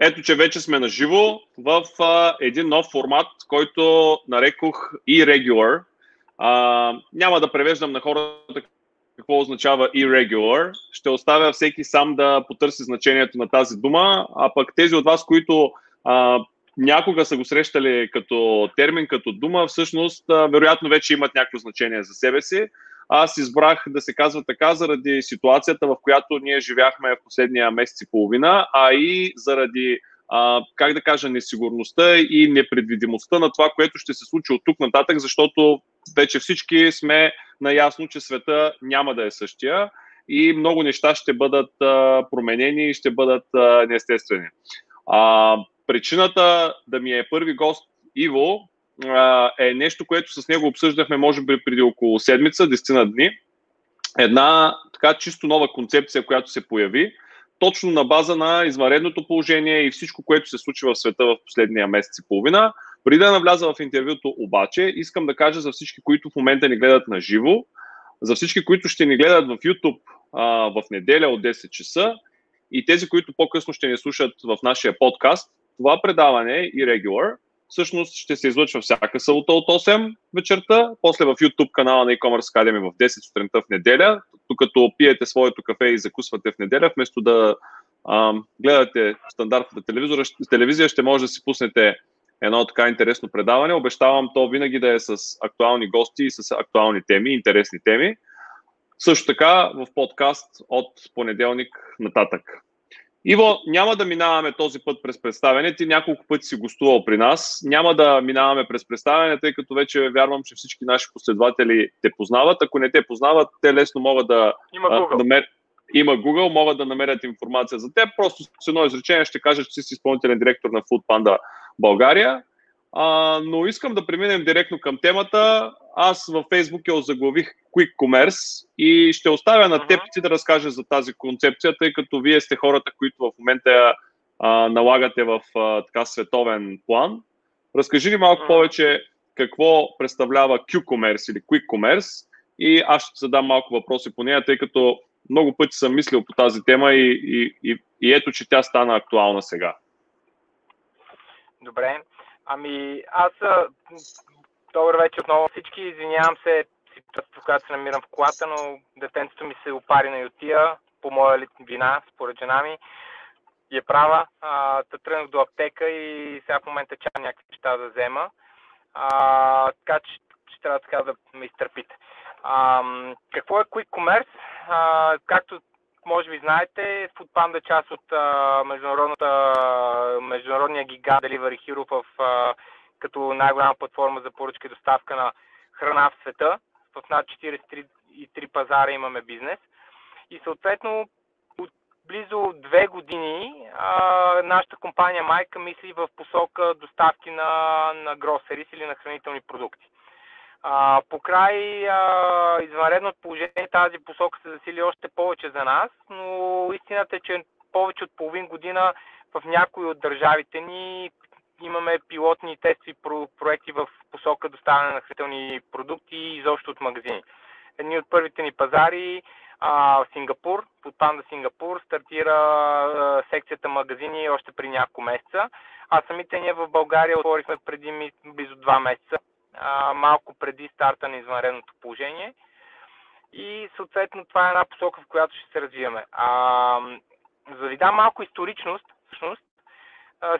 ето, че вече сме на живо в а, един нов формат, който нарекох irregular. А, няма да превеждам на хората какво означава irregular. Ще оставя всеки сам да потърси значението на тази дума, а пък тези от вас, които а, някога са го срещали като термин, като дума, всъщност а, вероятно вече имат някакво значение за себе си. Аз избрах да се казва така заради ситуацията, в която ние живяхме в последния месец и половина, а и заради, а, как да кажа, несигурността и непредвидимостта на това, което ще се случи от тук нататък, защото вече всички сме наясно, че света няма да е същия и много неща ще бъдат а, променени и ще бъдат а, неестествени. А, причината да ми е първи гост Иво е нещо, което с него обсъждахме, може би преди около седмица, 10 на дни. Една така чисто нова концепция, която се появи, точно на база на извънредното положение и всичко, което се случи в света в последния месец и половина. Преди да навляза в интервюто обаче, искам да кажа за всички, които в момента ни гледат на живо, за всички, които ще ни гледат в YouTube а, в неделя от 10 часа и тези, които по-късно ще ни слушат в нашия подкаст, това предаване и Regular всъщност ще се излъчва всяка събота от 8 вечерта, после в YouTube канала на e-commerce Academy в 10 сутринта в неделя, докато пиете своето кафе и закусвате в неделя, вместо да а, гледате стандартната телевизия, ще може да си пуснете едно така интересно предаване. Обещавам то винаги да е с актуални гости и с актуални теми, интересни теми. Също така в подкаст от понеделник нататък. Иво, няма да минаваме този път през представяне. Ти няколко пъти си гостувал при нас. Няма да минаваме през представяне, тъй като вече вярвам, че всички наши последователи те познават. Ако не те познават, те лесно могат да Има Google. намер... Има Google, могат да намерят информация за теб. Просто с едно изречение ще кажа, че си изпълнителен директор на Food Panda България. А, но искам да преминем директно към темата. Аз във Facebook я заглавих Quick Commerce и ще оставя на теб ти да разкажеш за тази концепция, тъй като вие сте хората, които в момента я а, налагате в а, така световен план. Разкажи ли малко повече какво представлява Q-Commerce или Quick Commerce и аз ще задам малко въпроси по нея, тъй като много пъти съм мислил по тази тема и, и, и, и ето, че тя стана актуална сега. Добре. Ами, аз добър вечер отново всички. Извинявам се, ситуацията, в която се намирам в колата, но детенцето ми се опари на ютия, по моя вина, според жена ми. И е права. А, да тръгнах до аптека и сега в момента чакам някакви неща да взема. А, така че ще трябва така да ме изтърпите. А, какво е Quick Commerce? А, както може би знаете, Foodpanda е част от международната, международния гигант Delivery Hero в, като най-голяма платформа за поръчка и доставка на храна в света. В над 43 пазара имаме бизнес. И съответно от близо две години нашата компания Майка мисли в посока доставки на, на гросерис или на хранителни продукти. А, по край а, извънредното положение тази посока се засили още повече за нас, но истината е, че повече от половин година в някои от държавите ни имаме пилотни тестови проекти в посока доставяне на хранителни продукти и изобщо от магазини. Едни от първите ни пазари а, Сингапур, под Панда Сингапур, стартира а, секцията магазини още при няколко месеца, а самите ние в България отворихме преди близо два месеца а, малко преди старта на извънредното положение. И съответно това е една посока, в която ще се развиваме. А, за да ви дам малко историчност, всъщност,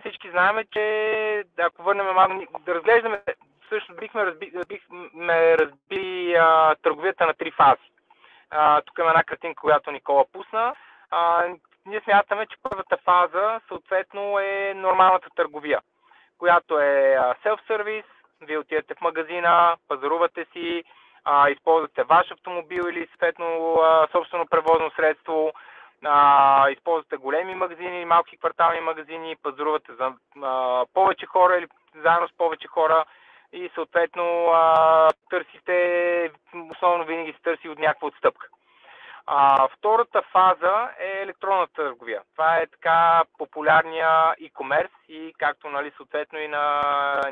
всички знаем, че ако върнем малко, да разглеждаме, всъщност бихме, разби, бихме разбили а, търговията на три фази. А, тук има една картинка, която Никола пусна. А, ние смятаме, че първата фаза съответно е нормалната търговия, която е self-service, вие отидете в магазина, пазарувате си, а, използвате ваш автомобил или съответно а, собствено превозно средство, а, използвате големи магазини, малки квартални магазини, пазарувате за а, повече хора или заедно с повече хора и съответно а, търсите, основно винаги се търси от някаква отстъпка. А, втората фаза е електронната търговия. Това е така популярния e-commerce и както нали, съответно и на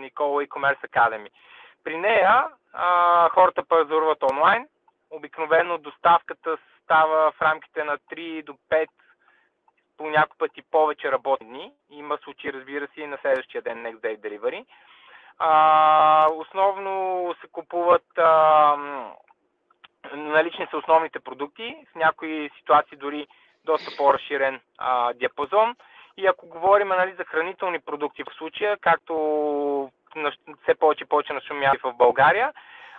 Никола e-commerce Academy. При нея а, хората пазаруват онлайн. Обикновено доставката става в рамките на 3 до 5 по няколко пъти повече работни дни. Има случаи, разбира се, и на следващия ден Next Day Delivery. А, основно се купуват а, налични са основните продукти, в някои ситуации дори доста по-разширен а, диапазон. И ако говорим нали, за хранителни продукти в случая, както все повече и повече нашумява в България,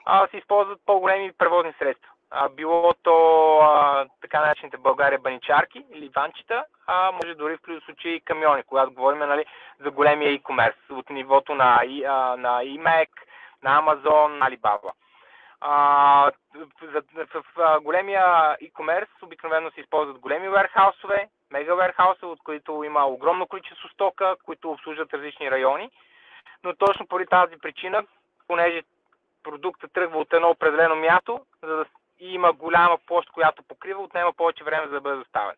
а, се използват по-големи превозни средства. А, било то а, така наречените България баничарки или ванчета, а може дори в случаи камиони, когато говорим нали, за големия e-commerce от нивото на, а, на eMac, на Amazon, на Alibaba. А, в, в, в големия e-commerce обикновено се използват големи warehouse мега warehouse от които има огромно количество стока, които обслужват различни райони. Но точно поради тази причина, понеже продукта тръгва от едно определено място, за да има голяма площ, която покрива, отнема повече време за да бъде доставен.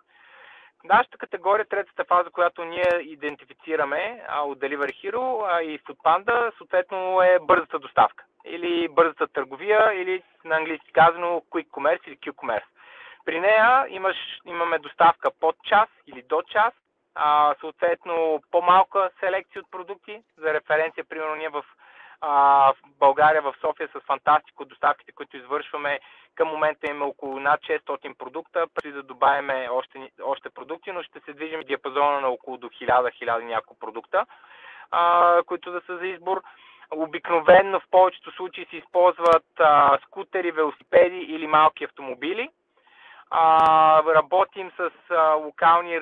Нашата категория, третата фаза, която ние идентифицираме а, от Delivery Hero а, и Foodpanda, съответно е бързата доставка. Или бързата търговия, или на английски казано Quick Commerce или Q-Commerce. При нея имаш, имаме доставка под час или до час, а, съответно по-малка селекция от продукти. За референция, примерно ние в, а, в България, в София с Фантастико доставките, които извършваме, към момента имаме около над 600 продукта, преди да добавяме още, още продукти, но ще се движим диапазона на около до 1000-1000 няколко продукта, а, които да са за избор. Обикновенно в повечето случаи се използват а, скутери, велосипеди или малки автомобили а, работим с а, локални а,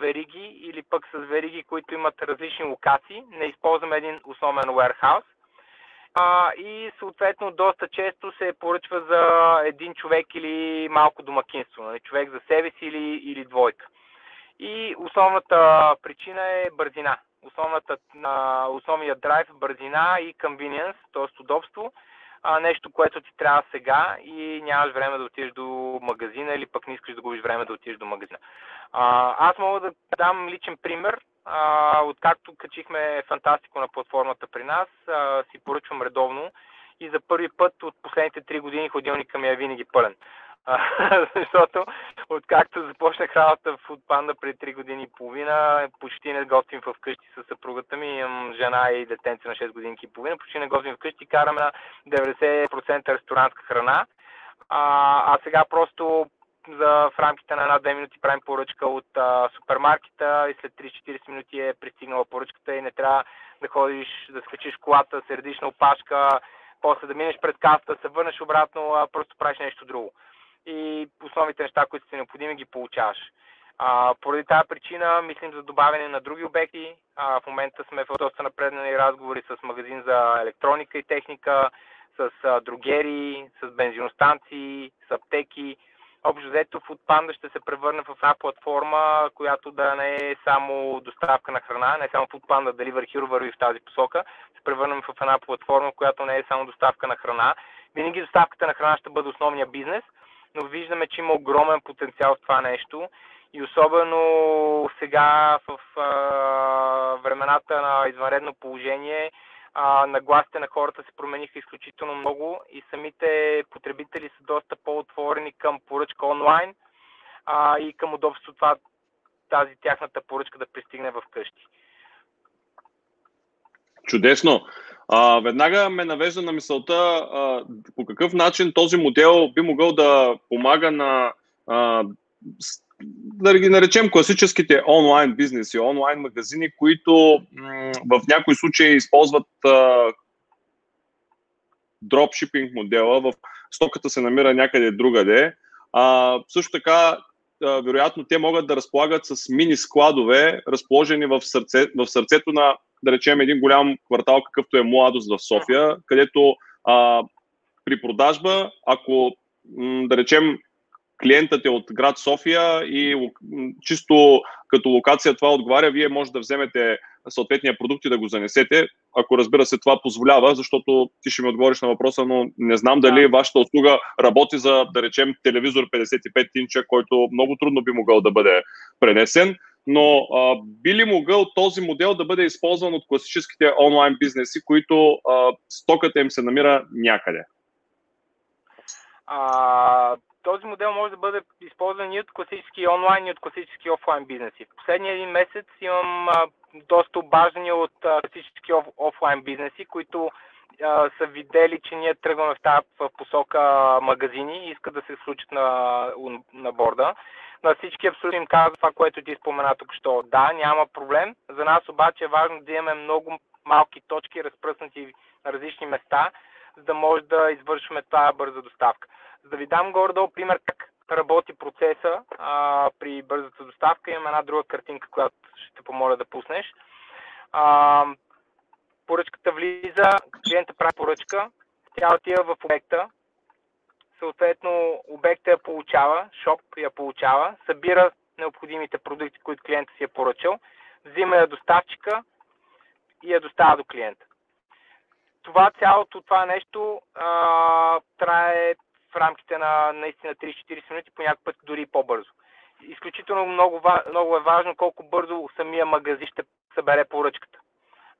вериги или пък с вериги, които имат различни локации. Не използваме един основен warehouse. А, и съответно доста често се поръчва за един човек или малко домакинство. Нали? Човек за себе си или, или двойка. И основната причина е бързина. Основната, основният драйв е бързина и convenience, т.е. удобство а, нещо, което ти трябва сега и нямаш време да отидеш до магазина или пък не искаш да губиш време да отидеш до магазина. А, аз мога да дам личен пример. А, откакто качихме Фантастико на платформата при нас, а, си поръчвам редовно и за първи път от последните 3 години ходилника ми е винаги пълен. защото откакто започнах работа в Foodpanda преди 3 години и половина, почти не готвим вкъщи с съпругата ми, имам жена и детенце на 6 години и половина, почти не готвим вкъщи, караме на 90% ресторантска храна. А, а сега просто за в рамките на една-две минути правим поръчка от а, супермаркета и след 30-40 минути е пристигнала поръчката и не трябва да ходиш, да скачиш колата, се редиш на опашка, после да минеш пред каста, се върнеш обратно, а просто правиш нещо друго и основните неща, които са необходими, ги получаваш. А, поради тази причина мислим за добавяне на други обекти. А, в момента сме в доста напреднали разговори с магазин за електроника и техника, с а, другери, с бензиностанции, с аптеки. Общо взето Foodpanda ще се превърне в една платформа, която да не е само доставка на храна, не само Foodpanda, Delivery Hero върви в тази посока, се превърнем в една платформа, която не е само доставка на храна. Винаги доставката на храна ще бъде основния бизнес, но виждаме, че има огромен потенциал в това нещо. И особено сега в а, времената на извънредно положение, а, нагласите на хората се промениха изключително много и самите потребители са доста по-отворени към поръчка онлайн а, и към удобство това тази тяхната поръчка да пристигне в къщи. Чудесно. А, веднага ме навежда на мисълта а, по какъв начин този модел би могъл да помага на, а, да ги наречем, класическите онлайн бизнеси, онлайн магазини, които м- в някои случаи използват а, дропшипинг модела, в стоката се намира някъде другаде. А, също така, а, вероятно, те могат да разполагат с мини складове, разположени в, сърце, в сърцето на да речем, един голям квартал, какъвто е Младост в София, където а, при продажба, ако да речем клиентът е от град София и чисто като локация това отговаря, вие може да вземете съответния продукт и да го занесете, ако разбира се това позволява, защото ти ще ми отговориш на въпроса, но не знам дали да. вашата услуга работи за, да речем, телевизор 55 инча, който много трудно би могъл да бъде пренесен но а, би ли могъл този модел да бъде използван от класическите онлайн бизнеси, които а, стоката им се намира някъде? А, този модел може да бъде използван и от класически онлайн, и от класически офлайн бизнеси. В последния един месец имам а, доста обаждания от а, класически оф, офлайн бизнеси, които а, са видели, че ние тръгваме в тази в посока магазини и искат да се случат на, на борда. На всички абсолютно им казвам това, което ти спомена тук, що да, няма проблем. За нас обаче е важно да имаме много малки точки, разпръснати на различни места, за да може да извършваме тази бърза доставка. За да ви дам горе-долу пример как работи процеса а, при бързата доставка, имам една друга картинка, която ще те помоля да пуснеш. А, поръчката влиза, клиента прави поръчка, тя отива в обекта, съответно обекта я получава, шоп я получава, събира необходимите продукти, които клиента си е поръчал, взима я доставчика и я доставя до клиента. Това цялото това нещо а, трае в рамките на наистина 30-40 минути, по някакъв път дори по-бързо. Изключително много, много е важно колко бързо самия магазин ще събере поръчката.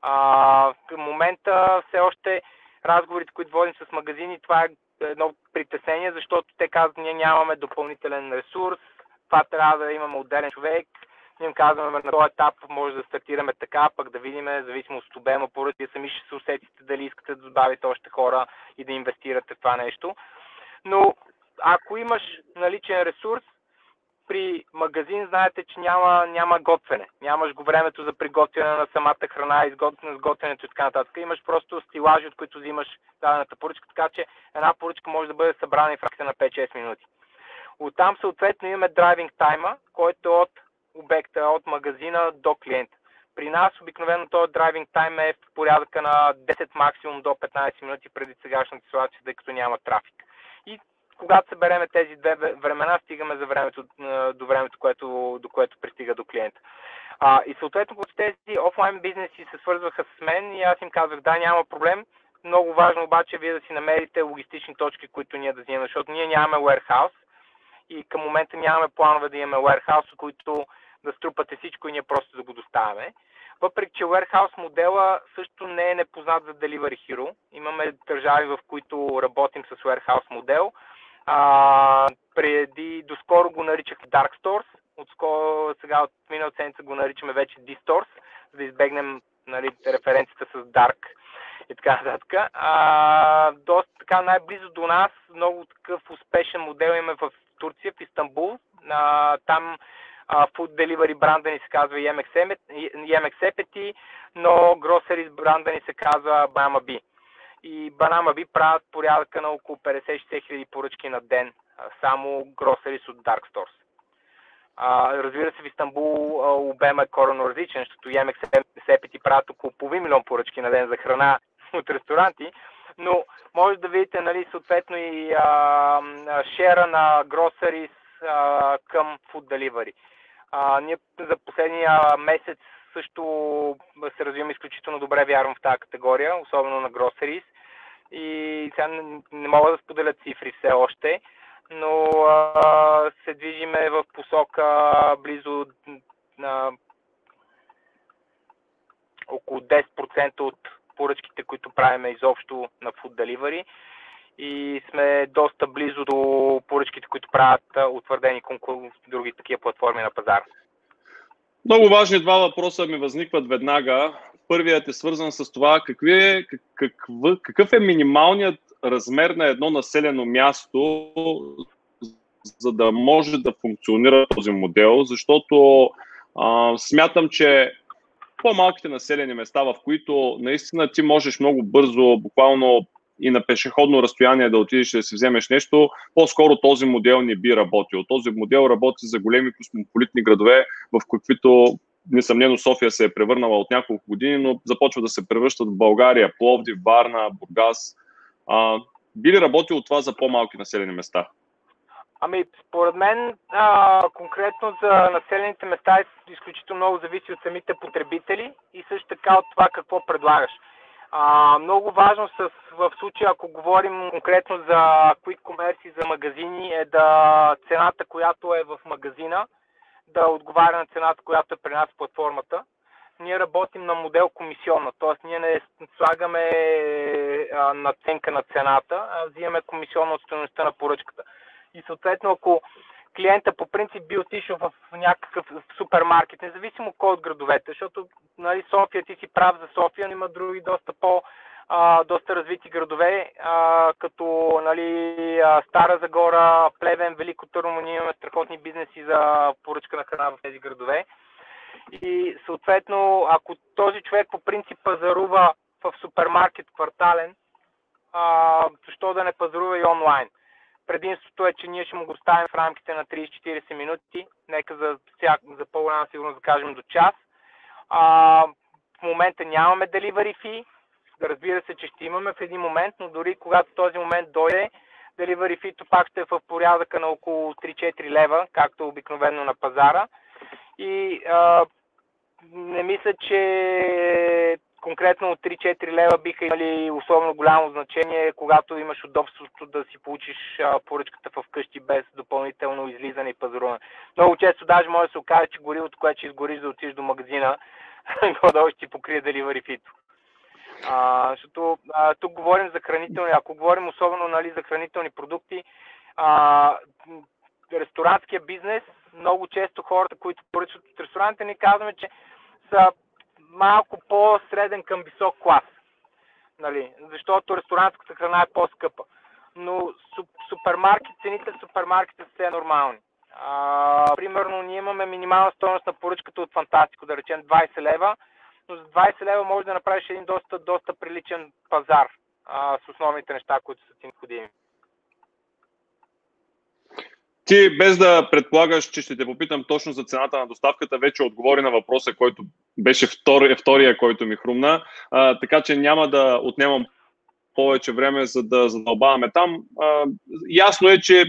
А, към момента все още разговорите, които водим с магазини, това е едно притеснение, защото те казват, ние нямаме допълнителен ресурс, това трябва да имаме отделен човек. Ние им казваме, на този етап може да стартираме така, пък да видим, зависимо от обема поръчки, вие сами ще се усетите дали искате да добавите още хора и да инвестирате в това нещо. Но ако имаш наличен ресурс, при магазин знаете, че няма, няма готвене. Нямаш го времето за приготвяне на самата храна, изготвяне, сготвянето и така нататък. Имаш просто стилажи, от които взимаш дадената поръчка, така че една поръчка може да бъде събрана в рамките на 5-6 минути. Оттам съответно имаме драйвинг тайма, който е от обекта, от магазина до клиента. При нас обикновено този драйвинг тайм е в порядъка на 10 максимум до 15 минути преди сегашната ситуация, тъй като няма трафик. И когато събереме тези две времена, стигаме за времето, до времето, което, до което пристига до клиента. А, и съответно, когато тези офлайн бизнеси се свързваха с мен и аз им казах, да, няма проблем. Много важно обаче вие да си намерите логистични точки, които ние да вземем, защото ние нямаме warehouse и към момента нямаме планове да имаме warehouse, които да струпате всичко и ние просто да го доставяме. Въпреки, че warehouse модела също не е непознат за Delivery Hero. Имаме държави, в които работим с warehouse модел, а, преди, доскоро го наричах Dark Stores, отскоро, сега от минал седмица го наричаме вече D-Stores, за да избегнем нали, референцията с Dark и така нататък. Доста така най-близо до нас, много такъв успешен модел имаме в Турция, в Истанбул. А, там а, Food Delivery бранда ни се казва Yemek Sepeti, но Groceries бранда ни се казва Bama B и Банама би правят порядъка на около 50-60 хиляди поръчки на ден, само гросерис от Dark Stores. А, разбира се, в Истанбул обема е коренно различен, защото Ямек Сепети правят около половин милион поръчки на ден за храна от ресторанти, но може да видите, нали, съответно и а, шера на гросерис към Food Delivery. А, ние за последния месец също се развиваме изключително добре, вярвам в тази категория, особено на Groceries. И сега не, не мога да споделя цифри все още, но а, се движиме в посока близо на около 10% от поръчките, които правиме изобщо на Food Delivery и сме доста близо до поръчките, които правят утвърдени конкурс други такива платформи на пазара. Много важни два въпроса ми възникват веднага. Първият е свързан с това какви е, какъв, какъв е минималният размер на едно населено място, за да може да функционира този модел, защото а, смятам, че по-малките населени места, в които наистина ти можеш много бързо, буквално и на пешеходно разстояние да отидеш да си вземеш нещо, по-скоро този модел не би работил. Този модел работи за големи космополитни градове, в каквито несъмнено София се е превърнала от няколко години, но започва да се превръщат в България, Пловдив, Варна, Бургас. А, би ли работило това за по-малки населени места? Ами, според мен, а, конкретно за населените места е изключително много зависи от самите потребители и също така от това какво предлагаш. А, много важно с, в случая, ако говорим конкретно за quick commerce и за магазини, е да цената, която е в магазина, да отговаря на цената, която е при нас в платформата. ние работим на модел комисионна, т.е. ние не слагаме наценка на цената, а взимаме комисионна от стоеността на поръчката. И съответно, ако клиента по принцип би отишъл в някакъв супермаркет, независимо кой от градовете, защото нали, София, ти си прав за София, но има други доста по- а, доста развити градове, а, като нали, Стара Загора, Плевен, Велико Търново, ние имаме страхотни бизнеси за поръчка на храна в тези градове. И съответно, ако този човек по принцип пазарува в супермаркет квартален, а, защо да не пазарува и онлайн? Предимството е, че ние ще му го оставим в рамките на 30-40 минути, нека за, за по-голяма сигурност да кажем до час. А, в момента нямаме delivery fee, разбира се, че ще имаме в един момент, но дори когато този момент дойде, delivery fee пак ще е в порядъка на около 3-4 лева, както обикновено на пазара. И а, не мисля, че конкретно от 3-4 лева биха имали особено голямо значение, когато имаш удобството да си получиш поръчката в къщи без допълнително излизане и пазаруване. Много често даже може да се окаже, че горивото, което ще изгориш да отидеш до магазина, горе ще ти покрие delivery фито. А, защото а, тук говорим за хранителни, ако говорим особено нали, за хранителни продукти, а, ресторантския бизнес, много често хората, които поръчват от ресторантите, ни казваме, че са малко по-среден към висок клас. Нали? Защото ресторантската храна е по-скъпа. Но супермаркет, цените в супермаркета са все нормални. А, примерно, ние имаме минимална стоеност на поръчката от Фантастико, да речем 20 лева, но за 20 лева можеш да направиш един доста, доста приличен пазар а, с основните неща, които са ти необходими. Ти, без да предполагаш, че ще те попитам точно за цената на доставката, вече отговори на въпроса, който беше втори, втория, който ми хрумна. А, така че няма да отнемам повече време, за да задълбаваме там. А, ясно е, че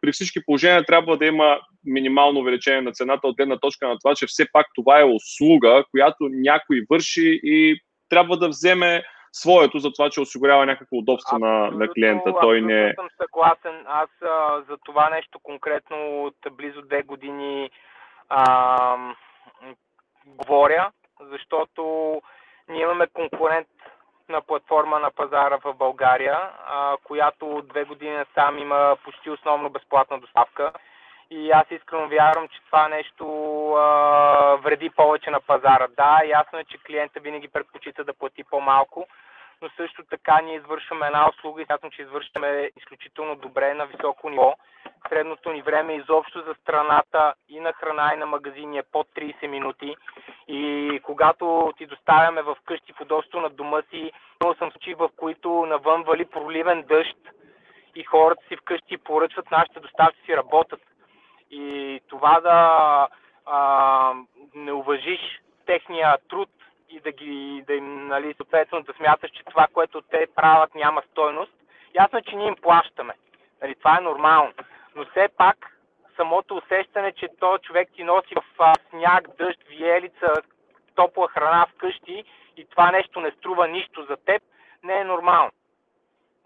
при всички положения трябва да има минимално увеличение на цената от гледна точка на това, че все пак това е услуга, която някой върши и трябва да вземе своето за това, че осигурява някакво удобство на, на клиента. Той не съм съгласен. Аз а, за това нещо конкретно от близо две години а, говоря, защото ние имаме конкурент на платформа на пазара в България, а, която две години сам има почти основно безплатна доставка. И аз искрено вярвам, че това нещо а, вреди повече на пазара. Да, ясно е, че клиента винаги предпочита да плати по-малко, но също така ние извършваме една услуга и смятам, че извършваме изключително добре на високо ниво. Средното ни време изобщо за страната и на храна и на магазини е под 30 минути. И когато ти доставяме в къщи в удобство на дома си, имал съм случаи, в които навън вали проливен дъжд и хората си вкъщи поръчват, нашите доставци си работят. И това да а, не уважиш техния труд и да ги, да им, нали, съответно да смяташ, че това, което те правят няма стойност. Ясно е, че ние им плащаме. Нали, това е нормално. Но все пак самото усещане, че то човек ти носи в сняг, дъжд, виелица, топла храна вкъщи и това нещо не струва нищо за теб, не е нормално.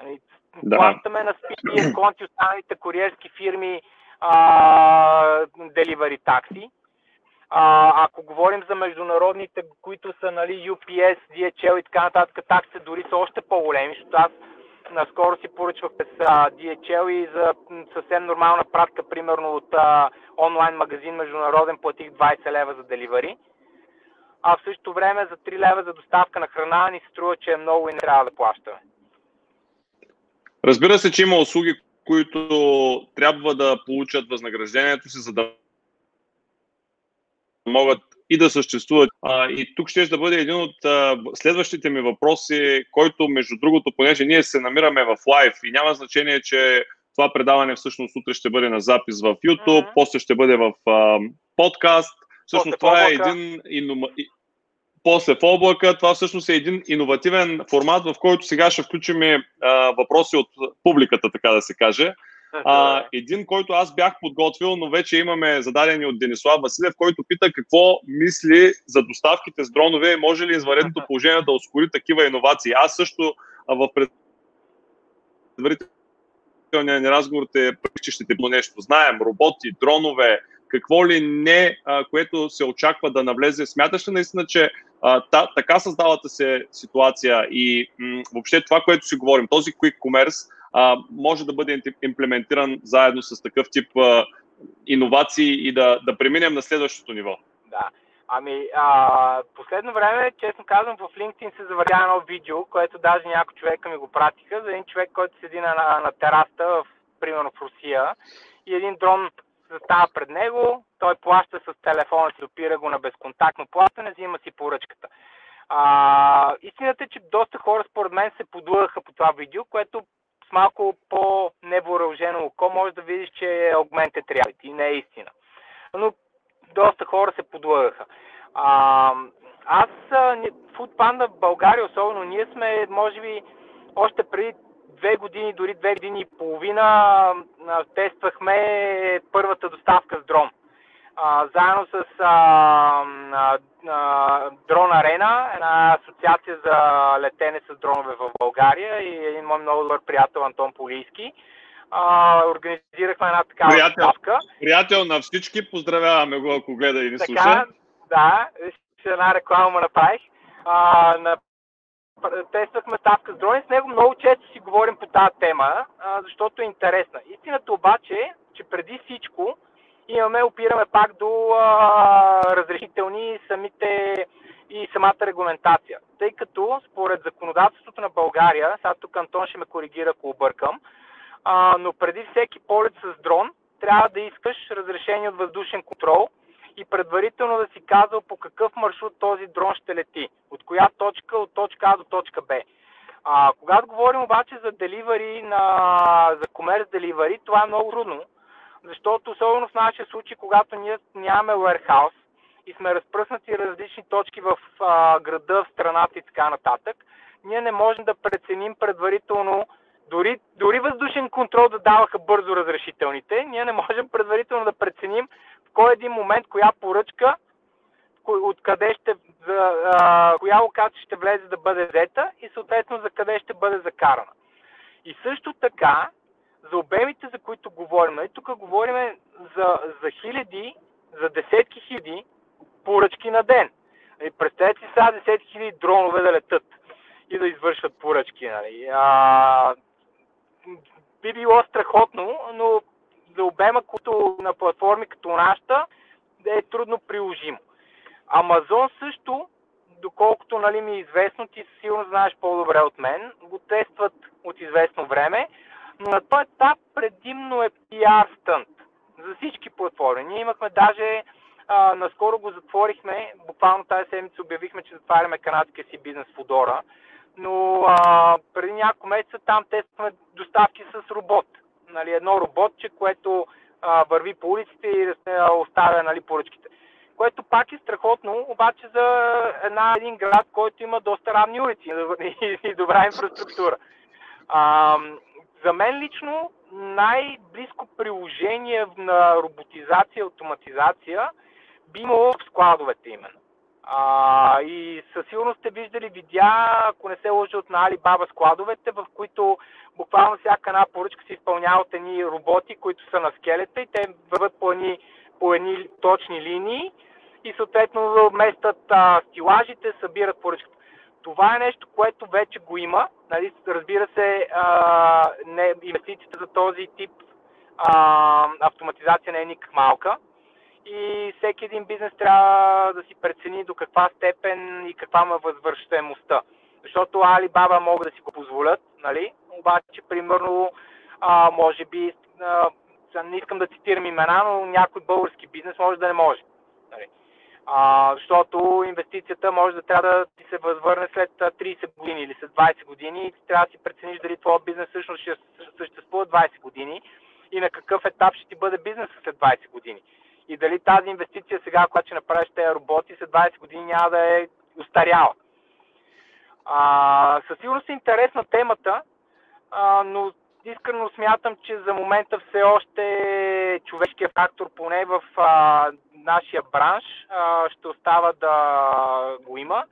Нали, да. Плащаме на спити, конти останалите куриерски фирми а, delivery такси, а, ако говорим за международните, които са нали, UPS, DHL и така нататък, таксите дори са още по-големи, защото аз наскоро си поръчвах през а, DHL и за съвсем нормална пратка, примерно от а, онлайн магазин международен, платих 20 лева за деливари. А в същото време за 3 лева за доставка на храна ни се струва, че е много и не трябва да плащаме. Разбира се, че има услуги, които трябва да получат възнаграждението си, за да могат и да съществуват. А, и тук ще да бъде един от а, следващите ми въпроси, който, между другото, понеже ние се намираме в лайв и няма значение, че това предаване всъщност утре ще бъде на запис в YouTube, mm-hmm. после ще бъде в а, подкаст. Всъщност това е един инума... после в облака. Това всъщност е един иновативен формат, в който сега ще включим а, въпроси от публиката, така да се каже. А, един, който аз бях подготвил, но вече имаме зададени от Денислав Василев, който пита какво мисли за доставките с дронове и може ли изваредното положение да ускори такива иновации. Аз също в предварителния ни разговор те че ще нещо. Знаем, роботи, дронове, какво ли не, а, което се очаква да навлезе. Смяташ ли наистина, че а, та, така създалата се ситуация и м- въобще това, което си говорим, този quick commerce, а, може да бъде имплементиран заедно с такъв тип а, иновации и да, да преминем на следващото ниво? Да. Ами, а, последно време, честно казвам, в LinkedIn се завъря едно видео, което даже някои човека ми го пратиха, за един човек, който седи на, на, на тераста, в, примерно в Русия, и един дрон застава пред него, той плаща с телефона си, опира го на безконтактно плащане, взима си поръчката. А, истината е, че доста хора според мен се подлъгаха по това видео, което малко по-невооръжено око може да видиш, че е augmented reality, не е истина. Но доста хора се подлъгаха. А, аз, Foodpanda в България особено, ние сме, може би, още преди две години, дори две години и половина тествахме първата доставка с дрон. А, заедно с а, а, а, Дрон Арена, една асоциация за летене с дронове в България и един мой много добър приятел Антон Полийски. А, организирахме една такава приятел, доставка. Приятел на всички, поздравяваме го, ако гледа и ни така, слуша. Да, една реклама направих. А, на тествахме ставка с дрони. С него много често си говорим по тази тема, защото е интересна. Истината обаче е, че преди всичко имаме, опираме пак до а, разрешителни самите и самата регламентация. Тъй като според законодателството на България, сега тук Антон ще ме коригира, ако объркам, а, но преди всеки полет с дрон трябва да искаш разрешение от въздушен контрол и предварително да си казал по какъв маршрут този дрон ще лети. От коя точка, от точка А до точка Б. А, когато говорим обаче за деливари, на, за комерс деливари, това е много трудно, защото особено в нашия случай, когато ние нямаме warehouse и сме разпръснати различни точки в а, града, в страната и така нататък, ние не можем да преценим предварително дори, дори въздушен контрол да даваха бързо разрешителните, ние не можем предварително да преценим в кой един момент, коя поръчка, откъде ще, за, а, коя локация ще влезе да бъде взета и съответно за къде ще бъде закарана. И също така, за обемите, за които говорим, нали, тук говорим за, за хиляди, за десетки хиляди поръчки на ден. И представете си сега десетки хиляди дронове да летат и да извършват поръчки. Нали. А, би било страхотно, но за обема като на платформи като нашата е трудно приложимо. Амазон също, доколкото нали, ми е известно, ти сигурно знаеш по-добре от мен, го тестват от известно време, но на този етап предимно е PR стънт за всички платформи. Ние имахме даже, а, наскоро го затворихме, буквално тази седмица обявихме, че затваряме канадския си бизнес в Удора, но а, преди няколко месеца там тестваме доставки с робот. Нали, едно роботче, което а, върви по улиците и оставя нали, поръчките. Което пак е страхотно, обаче за една, един град, който има доста равни улици и, добра инфраструктура. А, за мен лично най-близко приложение на роботизация и автоматизация би имало в складовете именно. А, и със сигурност сте виждали видеа, ако не се лъжа от на Alibaba складовете, в които буквално всяка една поръчка се изпълнява от едни роботи, които са на скелета и те върват по едни, по едни точни линии и съответно местат а, стилажите, събират поръчката. Това е нещо, което вече го има. Нали, разбира се, а, не, инвестицията за този тип а, автоматизация не е никак малка и всеки един бизнес трябва да си прецени до каква степен и каква му е възвръщаемостта. Защото Alibaba могат да си го позволят, нали? обаче, примерно, а, може би, а, не искам да цитирам имена, но някой български бизнес може да не може. А, защото инвестицията може да трябва да ти се възвърне след 30 години или след 20 години и ти трябва да си прецениш дали твой бизнес всъщност ще съществува 20 години и на какъв етап ще ти бъде бизнес след 20 години и дали тази инвестиция сега, когато ще направиш тези роботи, след 20 години няма да е устаряла. А, със сигурност е интересна темата, а, но искрено смятам, че за момента все още човешкият фактор, поне в а, нашия бранш, а, ще остава да го има.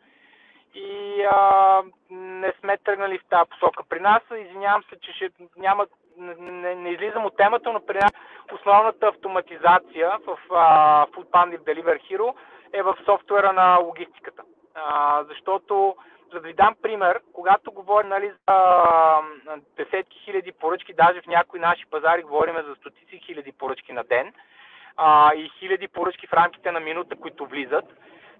И а, не сме тръгнали в тази посока. При нас, извинявам се, че ще няма, не, не излизам от темата, но при нас основната автоматизация в а, Food Deliver Hero е в софтуера на логистиката. А, защото, за да ви дам пример, когато говорим нали, за десетки хиляди поръчки, даже в някои наши пазари говорим за стотици хиляди поръчки на ден а, и хиляди поръчки в рамките на минута, които влизат,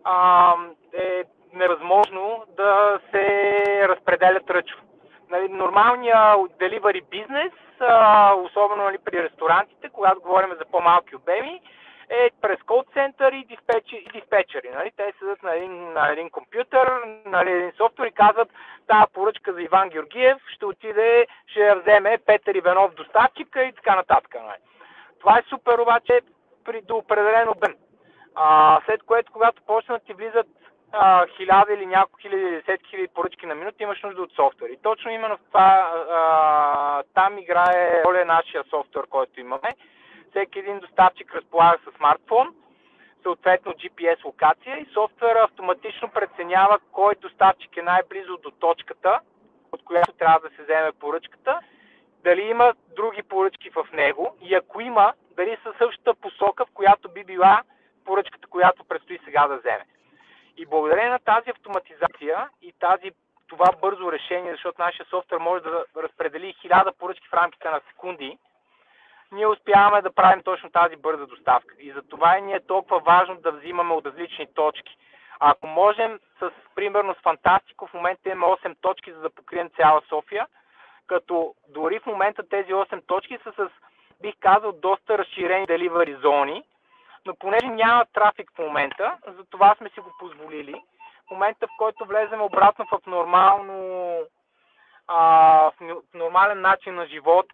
а, е невъзможно да се разпределят ръчно. Нали, нормалният delivery бизнес, особено нали, при ресторантите, когато говорим за по-малки обеми, е през кол център и, диспетчери. Диспетчери нали? Те седат на един, на един компютър, на един софтуер и казват, тази поръчка за Иван Георгиев ще отиде, ще я вземе Петър Иванов доставчика и така нататък. Нали? Това е супер, обаче при до определен обем. А, след което, когато почнат ти влизат хиляда или няколко хиляди, десетки хиляди поръчки на минута, имаш нужда от софтуер. И точно именно в това а, там играе роля нашия софтуер, който имаме. Всеки един доставчик разполага с смартфон, съответно GPS локация и софтуера автоматично преценява кой доставчик е най-близо до точката, от която трябва да се вземе поръчката, дали има други поръчки в него и ако има, дали са същата посока, в която би била поръчката, която предстои сега да вземе. И благодарение на тази автоматизация и тази, това бързо решение, защото нашия софтуер може да разпредели хиляда поръчки в рамките на секунди, ние успяваме да правим точно тази бърза доставка. И за това и ни е толкова важно да взимаме от различни точки. Ако можем с, примерно с Фантастико, в момента имаме 8 точки, за да покрием цяла София, като дори в момента тези 8 точки са с, бих казал, доста разширени деливари зони, но понеже няма трафик в момента, за това сме си го позволили. В момента, в който влезем обратно в нормално в нормален начин на живот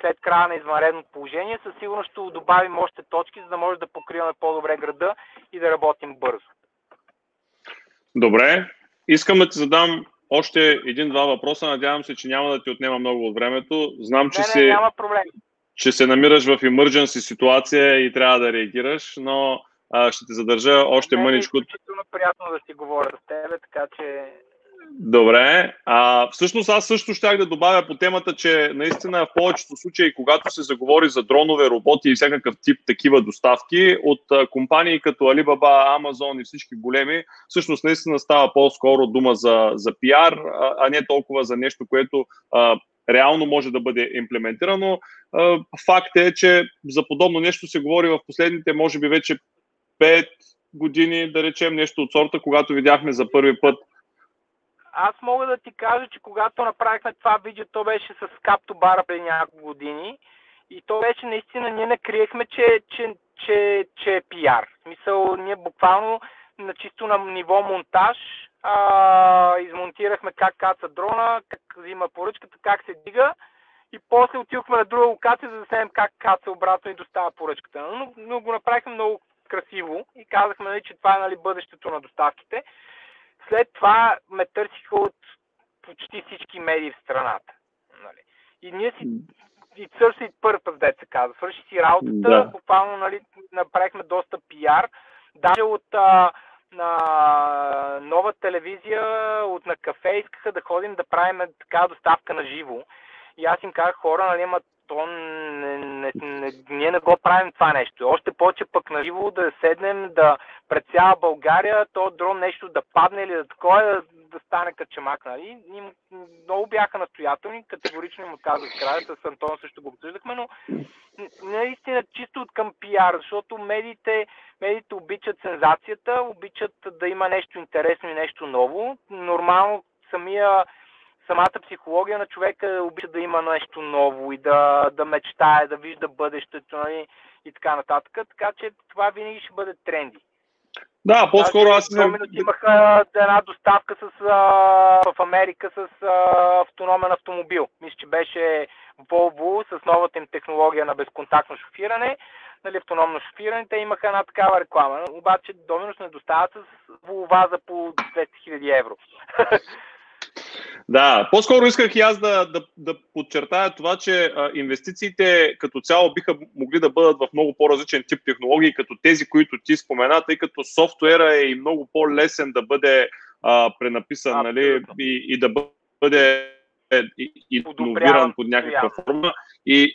след края на извънредното положение, със сигурност ще добавим още точки, за да може да покриваме по-добре града и да работим бързо. Добре. Искам да ти задам още един-два въпроса. Надявам се, че няма да ти отнема много от времето. Знам, че, не, не, няма проблем. че се намираш в emergency ситуация и трябва да реагираш, но а, ще те задържа още не, мъничко. Е изключително приятно да си говоря с тебе, така че Добре. А, всъщност аз също щях да добавя по темата, че наистина в повечето случаи, когато се заговори за дронове, роботи и всякакъв тип такива доставки от компании като Alibaba, Amazon и всички големи, всъщност наистина става по-скоро дума за, за пиар, а, а не толкова за нещо, което а, реално може да бъде имплементирано. А, факт е, че за подобно нещо се говори в последните, може би вече 5 години, да речем нещо от сорта, когато видяхме за първи път аз мога да ти кажа, че когато направихме това видео, то беше с капто бара преди няколко години и то беше наистина, ние не криехме, че, че, че, че е пиар. В смисъл, ние буквално на чисто на ниво монтаж а, измонтирахме как каца дрона, как взима поръчката, как се дига и после отидохме на друга локация, за да знаем как каца обратно и достава поръчката. Но, но го направихме много красиво и казахме, нали, че това е нали, бъдещето на доставките. След това ме търсиха от почти всички медии в страната. Нали. И ние си и църси пърпа, деца каза. Свърши си работата, да. буквално нали, направихме доста пиар. Даже от а, на нова телевизия, от на кафе искаха да ходим да правим така доставка на живо. И аз им казах, хора, нали, ама то не, не, не, ние не го правим това нещо. Още повече пък на живо да седнем да пред цяла България, то дрон нещо да падне или да такова, да, да стане качемак. Нали? И много бяха настоятелни, категорично им отказах края, с Антон също го обсъждахме, но наистина чисто от към пиар, защото медиите, медиите обичат сензацията, обичат да има нещо интересно и нещо ново. Нормално самия самата психология на човека обича да има нещо ново и да, да мечтае, да вижда бъдещето нали, и така нататък. Така че това винаги ще бъде тренди. Да, по-скоро аз... Имах една доставка с, а, в Америка с а, автономен автомобил. Мисля, че беше Volvo с новата им технология на безконтактно шофиране, нали, автономно шофиране. Те имаха една такава реклама. Обаче Доминус не доставят с Volvo за по 200 000 евро. Да, по-скоро исках и аз да, да, да подчертая това, че а, инвестициите като цяло биха могли да бъдат в много по-различен тип технологии, като тези, които ти спомена, тъй като софтуера е и много по-лесен да бъде а, пренаписан нали, и, и да бъде иновиран под някаква форма. И,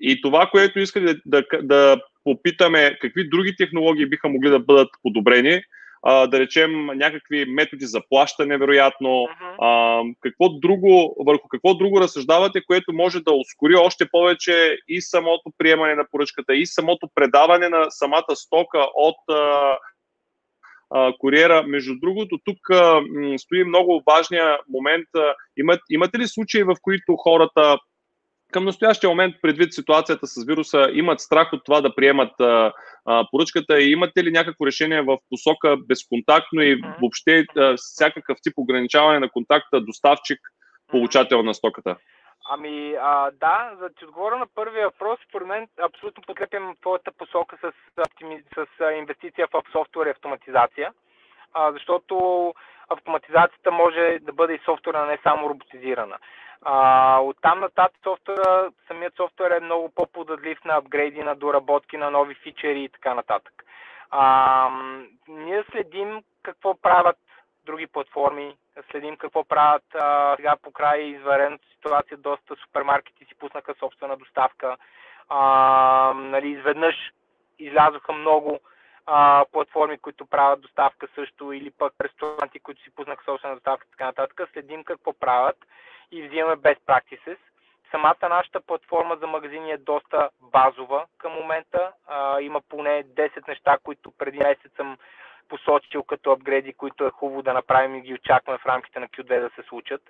И това, което искам да, да, да попитаме, какви други технологии биха могли да бъдат подобрени, а, да речем някакви методи за плащане, вероятно, uh-huh. а, какво друго, върху какво друго разсъждавате, което може да ускори още повече и самото приемане на поръчката, и самото предаване на самата стока от а, а, куриера. Между другото, тук а, стои много важния момент. Имат, имате ли случаи, в които хората към настоящия момент, предвид ситуацията с вируса, имат страх от това да приемат а, а, поръчката. И имате ли някакво решение в посока безконтактно и въобще а, всякакъв тип ограничаване на контакта доставчик, получател на стоката? Ами, а, да, за да ти отговоря на първия въпрос, според мен абсолютно подкрепям твоята посока с, с, с инвестиция в софтуер и автоматизация, а, защото автоматизацията може да бъде и софтуерна, не само роботизирана. А, от там нататък софтуера, самият софтуер е много по-подадлив на апгрейди, на доработки, на нови фичери и така нататък. А, ние следим какво правят други платформи, следим какво правят а, сега по край изварената ситуация, доста супермаркети си пуснаха собствена доставка. А, нали, изведнъж излязоха много а, платформи, които правят доставка също, или пък ресторанти, които си пуснаха собствена доставка и така нататък. Следим какво правят и взимаме best practices. Самата нашата платформа за магазини е доста базова към момента. А, има поне 10 неща, които преди месец съм посочил като апгрейди, които е хубаво да направим и ги очакваме в рамките на Q2 да се случат.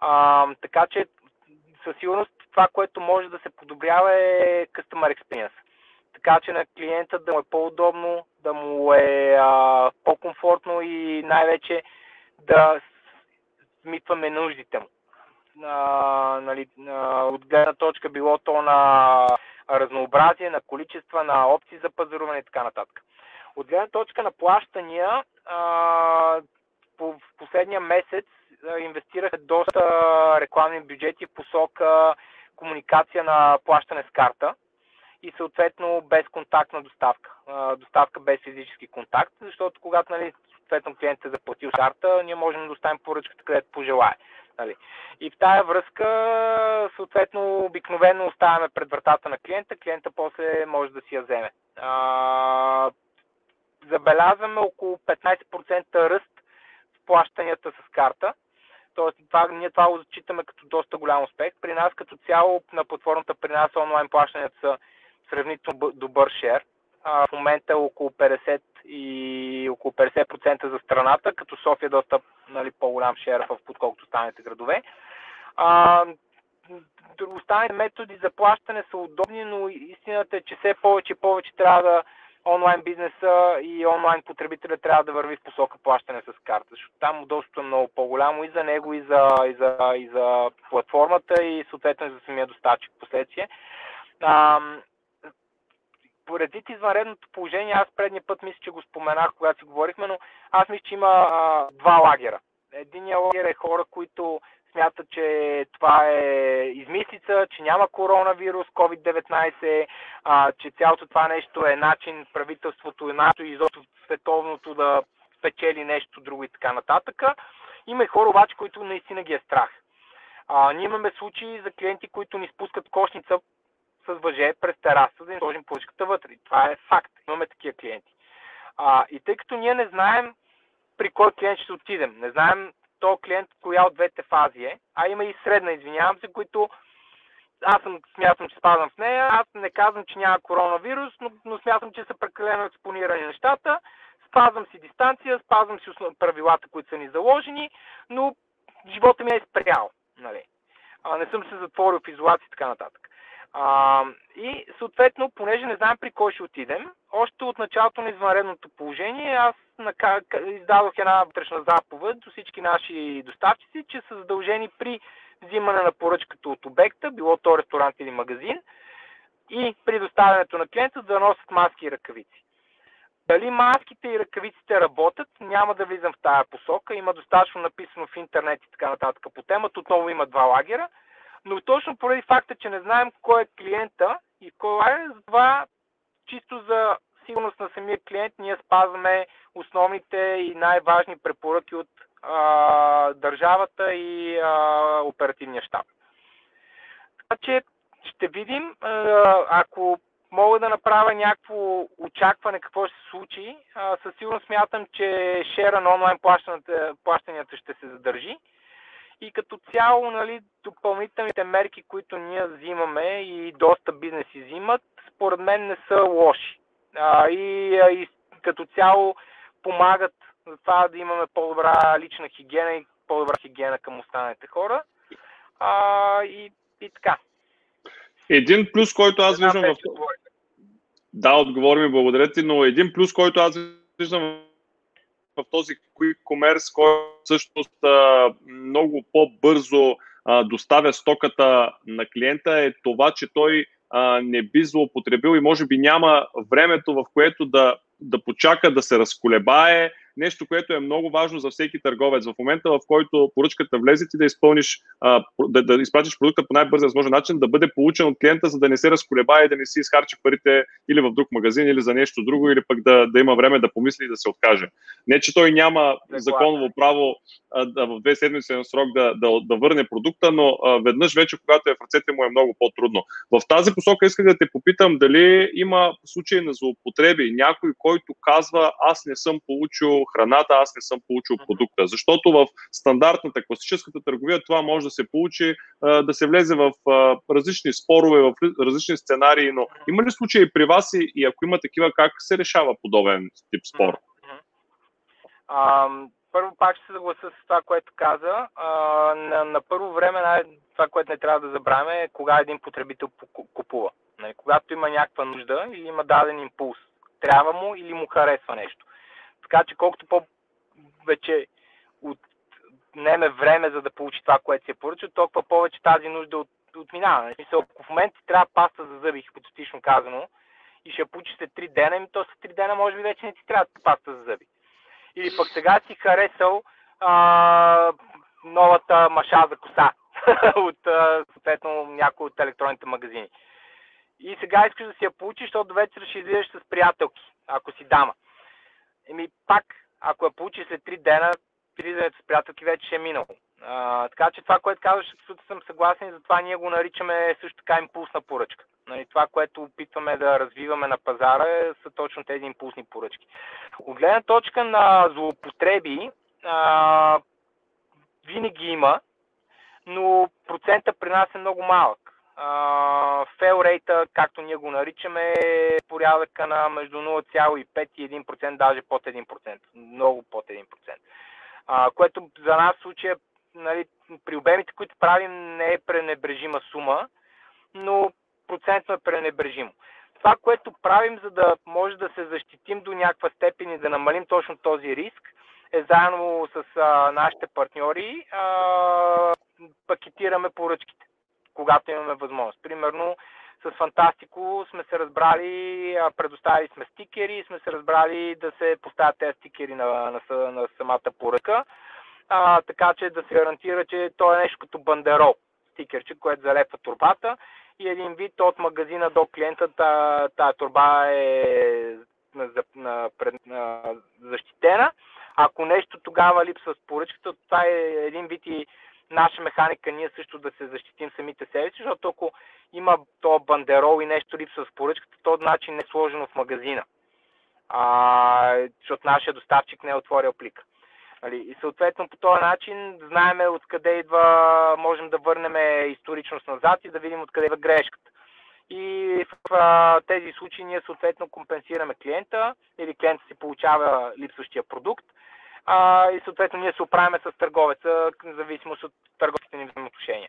А, така че със сигурност това, което може да се подобрява е Customer Experience. Така че на клиента да му е по-удобно, да му е а, по-комфортно и най-вече да смитваме нуждите му а, нали, а, от гледна точка било то на разнообразие, на количества, на опции за пазаруване и така нататък. От гледна точка на плащания, а, по, в последния месец инвестираха доста рекламни бюджети в посока комуникация на плащане с карта и съответно без контактна доставка. Доставка без физически контакт, защото когато нали, съответно клиентът е заплатил карта, ние можем да доставим поръчката където пожелае. Нали. И в тая връзка, съответно, обикновено оставяме пред вратата на клиента, клиента после може да си я вземе. А, забелязваме около 15% ръст в плащанията с карта. Тоест, това, ние това го зачитаме като доста голям успех. При нас като цяло на платформата при нас онлайн плащанията са сравнително добър шер. А, в момента е около 50 и около 50% за страната, като София е доста нали, по-голям шер в подколкото останалите градове. А, останалите методи за плащане са удобни, но истината е, че все повече и повече трябва да онлайн бизнеса и онлайн потребителя трябва да върви в посока плащане с карта, защото там удобството е много по-голямо и за него, и за, и за, и за платформата, и съответно и за самия доставчик в последствие. Предвид извънредното положение, аз предния път мисля, че го споменах, когато си говорихме, но аз мисля, че има а, два лагера. Единия лагер е хора, които смятат, че това е измислица, че няма коронавирус, COVID-19, а, че цялото това нещо е начин правителството, НАТО и изобщо световното да спечели нещо друго и така нататък. Има и хора обаче, които наистина ги е страх. А, ние имаме случаи за клиенти, които ни спускат кошница с въже през тераса, да им сложим поръчката вътре. Това е факт. Имаме такива клиенти. А, и тъй като ние не знаем при кой клиент ще отидем, не знаем то клиент коя от двете фази е, а има и средна, извинявам се, които аз съм, смятам, че спазвам в нея. Аз не казвам, че няма коронавирус, но, но смятам, че са прекалено експонирани нещата. Спазвам си дистанция, спазвам си правилата, които са ни заложени, но живота ми е спрял. Нали. А, не съм се затворил в изолация и така нататък. А, и съответно, понеже не знаем при кой ще отидем, още от началото на извънредното положение аз издадох една вътрешна заповед до всички наши доставчици, че са задължени при взимане на поръчката от обекта, било то ресторант или магазин, и при доставянето на клиента да носят маски и ръкавици. Дали маските и ръкавиците работят, няма да влизам в тая посока. Има достатъчно написано в интернет и така нататък по темата. Отново има два лагера – но точно поради факта, че не знаем кой е клиента и кой е, това чисто за сигурност на самия клиент ние спазваме основните и най-важни препоръки от а, държавата и а, оперативния щаб. Така че ще видим. Ако мога да направя някакво очакване какво ще се случи, със сигурност смятам, че шера на онлайн плащанията ще се задържи. И като цяло, нали, допълнителните мерки, които ние взимаме и доста бизнеси взимат, според мен не са лоши. А, и, и като цяло помагат за това да имаме по-добра лична хигиена и по-добра хигиена към останалите хора. А, и, и така. Един плюс, който аз виждам в... Да, отговори ми, благодаря ти, но един плюс, който аз виждам в този quick commerce, който всъщност много по-бързо доставя стоката на клиента е това, че той не би злоупотребил и може би няма времето, в което да, да почака да се разколебае, нещо, което е много важно за всеки търговец. В момента, в който поръчката влезе ти да изпълниш, да, да изпратиш продукта по най-бързия възможен начин, да бъде получен от клиента, за да не се разколебае и да не си изхарчи парите или в друг магазин, или за нещо друго, или пък да, да има време да помисли и да се откаже. Не, че той няма законово право да, в две седмици на срок да, да, да върне продукта, но а, веднъж вече, когато е в ръцете му, е много по-трудно. В тази посока исках да те попитам дали има случаи на злоупотреби, някой, който казва, аз не съм получил храната, аз не съм получил продукта. Защото в стандартната, класическата търговия това може да се получи, да се влезе в различни спорове, в различни сценарии, но има ли случаи при вас и, и ако има такива, как се решава подобен тип спор? А, първо пак ще се съгласа с това, което каза. А, на, на първо време най- това, което не трябва да забравяме е кога един потребител купува. Нали, когато има някаква нужда или има даден импулс. Трябва му или му харесва нещо. Така че колкото по-вече отнеме време за да получи това, което си е поръчал, толкова повече тази нужда от, отминава. Смисъл, ако в момента ти трябва паста за зъби, хипотетично казано, и ще я получиш след 3 дена, и то след 3 дена може би вече не ти трябва паста за зъби. Или пък сега си харесал а, новата маша за коса от съответно някои от електронните магазини. И сега искаш да си я получиш, защото до вечера ще излизаш с приятелки, ако си дама. Еми, пак, ако я получиш след 3 дена, излизането с приятелки вече е минало. А, така че това, което казваш, абсолютно съм съгласен и затова ние го наричаме също така импулсна поръчка. Нали, това, което опитваме да развиваме на пазара е, са точно тези импулсни поръчки. От гледна точка на злоупотреби, а, винаги има, но процента при нас е много малък фейл рейта, както ние го наричаме, е порядъка на между 0,5 и 1%, даже под 1%. Много под 1%. А, което за нас в случая, нали, при обемите, които правим, не е пренебрежима сума, но процентно е пренебрежимо. Това, което правим, за да може да се защитим до някаква степен и да намалим точно този риск, е заедно с а, нашите партньори а, пакетираме поръчките когато имаме възможност. Примерно с Фантастико сме се разбрали, предоставили сме стикери, сме се разбрали да се поставят тези стикери на, на, на самата поръка, а, така че да се гарантира, че то е нещо като бандерол, стикерче, което залепва турбата и един вид от магазина до клиента тази турба е на, на, на, защитена. Ако нещо тогава липсва с поръчката, това е един вид и наша механика ние също да се защитим самите себе си, защото ако има то бандерол и нещо липсва с поръчката, то начин не е сложено в магазина. А, защото нашия доставчик не е отворил плика. Нали, и съответно по този начин знаеме откъде идва, можем да върнем историчност назад и да видим откъде идва грешката. И в а, тези случаи ние съответно компенсираме клиента или клиента си получава липсващия продукт а, и съответно ние се оправяме с търговеца, в зависимост от търговските ни взаимоотношения.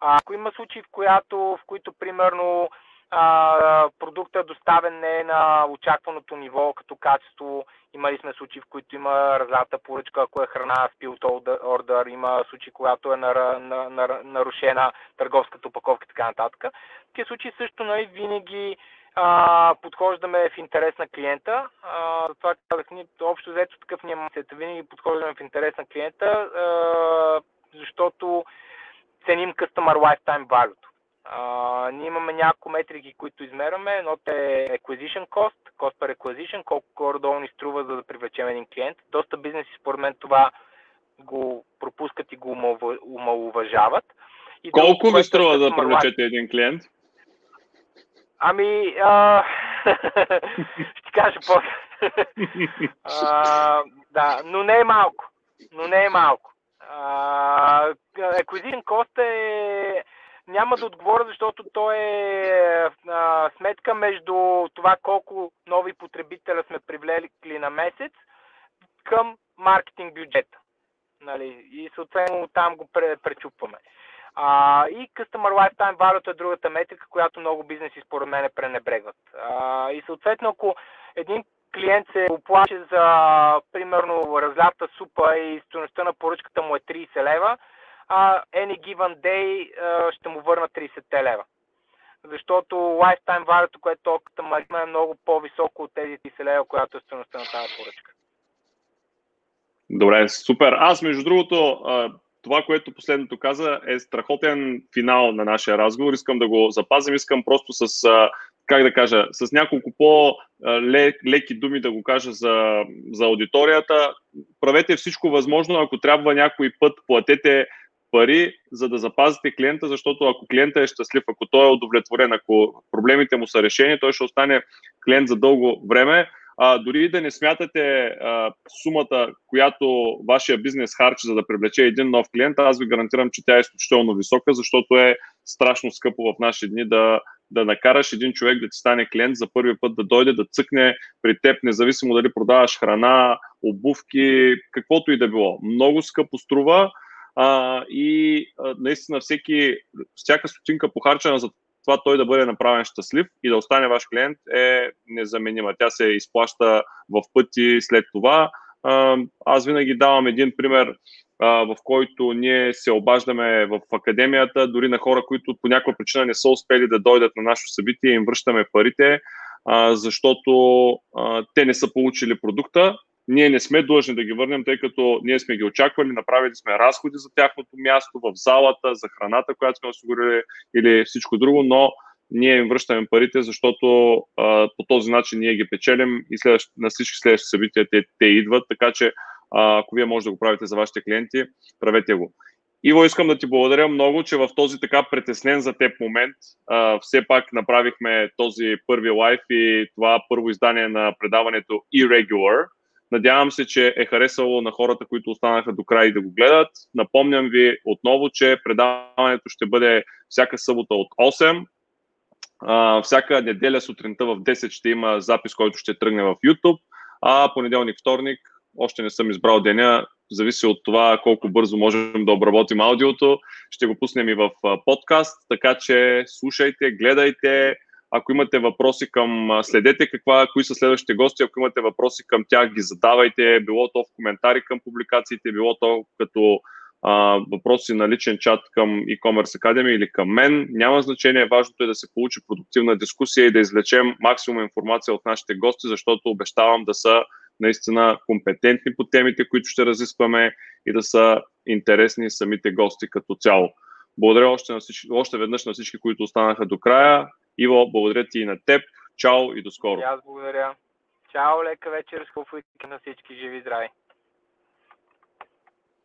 Ако има случаи, в, която, в които примерно а, продукта доставен не е на очакваното ниво като качество. Имали сме случаи, в които има разлата поръчка, ако е храна, спилт ордер, има случаи, когато е на, на, на, нарушена търговската упаковка и така нататък. В такива случаи също нали, винаги а, подхождаме в интерес на клиента. А, това казах, ние общо взето такъв няма се Винаги подхождаме в интерес на клиента, а, защото ценим Customer Lifetime Value. Uh, ние имаме няколко метрики, които измерваме. Едното е acquisition cost, cost per acquisition, колко горе-долу ни струва за да привлечем един клиент. Доста бизнеси според мен това го пропускат и го умалуважават. И колко ви струва да привлечете един клиент? Ами, а... ще кажа после. а, да, но не е малко. Но не е малко. Acquisition cost е... Няма да отговоря, защото то е а, сметка между това колко нови потребителя сме привлекли на месец към маркетинг бюджета. Нали? И съответно там го пречупваме. А, и Customer Lifetime Value е другата метрика, която много бизнеси според мен пренебрегват. А, и съответно, ако един клиент се оплаче за, примерно, разлята супа и стоеността на поръчката му е 30 лева, а any given day а, ще му върна 30 лева. Защото lifetime value, което токата марина е много по-високо от тези 30 лева, която е стоеността на тази поръчка. Добре, супер. Аз, между другото, това, което последното каза, е страхотен финал на нашия разговор. Искам да го запазим. Искам просто с, как да кажа, с няколко по-леки думи да го кажа за, за аудиторията. Правете всичко възможно, ако трябва някой път, платете пари, за да запазите клиента, защото ако клиента е щастлив, ако той е удовлетворен, ако проблемите му са решени, той ще остане клиент за дълго време а, дори да не смятате а, сумата, която вашия бизнес харчи, за да привлече един нов клиент, аз ви гарантирам, че тя е изключително висока, защото е страшно скъпо в наши дни да, да накараш един човек да ти стане клиент за първи път, да дойде да цъкне при теб, независимо дали продаваш храна, обувки, каквото и да било. Много скъпо струва а, и а, наистина всеки, всяка стотинка похарчена за това той да бъде направен щастлив и да остане ваш клиент е незаменима. Тя се изплаща в пъти след това. Аз винаги давам един пример, в който ние се обаждаме в академията, дори на хора, които по някаква причина не са успели да дойдат на нашето събитие, им връщаме парите, защото те не са получили продукта ние не сме длъжни да ги върнем, тъй като ние сме ги очаквали, направили сме разходи за тяхното място в залата, за храната, която сме осигурили или всичко друго, но ние им връщаме парите, защото а, по този начин ние ги печелим и следващ, на всички следващи събития те, те идват, така че а, ако вие може да го правите за вашите клиенти, правете го. Иво, искам да ти благодаря много, че в този така притеснен за теб момент а, все пак направихме този първи лайф и това първо издание на предаването Irregular. Надявам се, че е харесало на хората, които останаха до край да го гледат. Напомням ви отново, че предаването ще бъде всяка събота от 8. А, всяка неделя сутринта в 10 ще има запис, който ще тръгне в YouTube. А понеделник, вторник, още не съм избрал деня, зависи от това колко бързо можем да обработим аудиото. Ще го пуснем и в подкаст, така че слушайте, гледайте, ако имате въпроси към, следете каква, кои са следващите гости, ако имате въпроси към тях, ги задавайте, било то в коментари към публикациите, било то като а, въпроси на личен чат към e-commerce Academy или към мен. Няма значение, важното е да се получи продуктивна дискусия и да извлечем максимум информация от нашите гости, защото обещавам да са наистина компетентни по темите, които ще разискваме и да са интересни самите гости като цяло. Благодаря още, на всички, още веднъж на всички, които останаха до края. Иво, благодаря ти и на теб. Чао и до скоро. аз благодаря. Чао, лека вечер, с на всички живи здрави.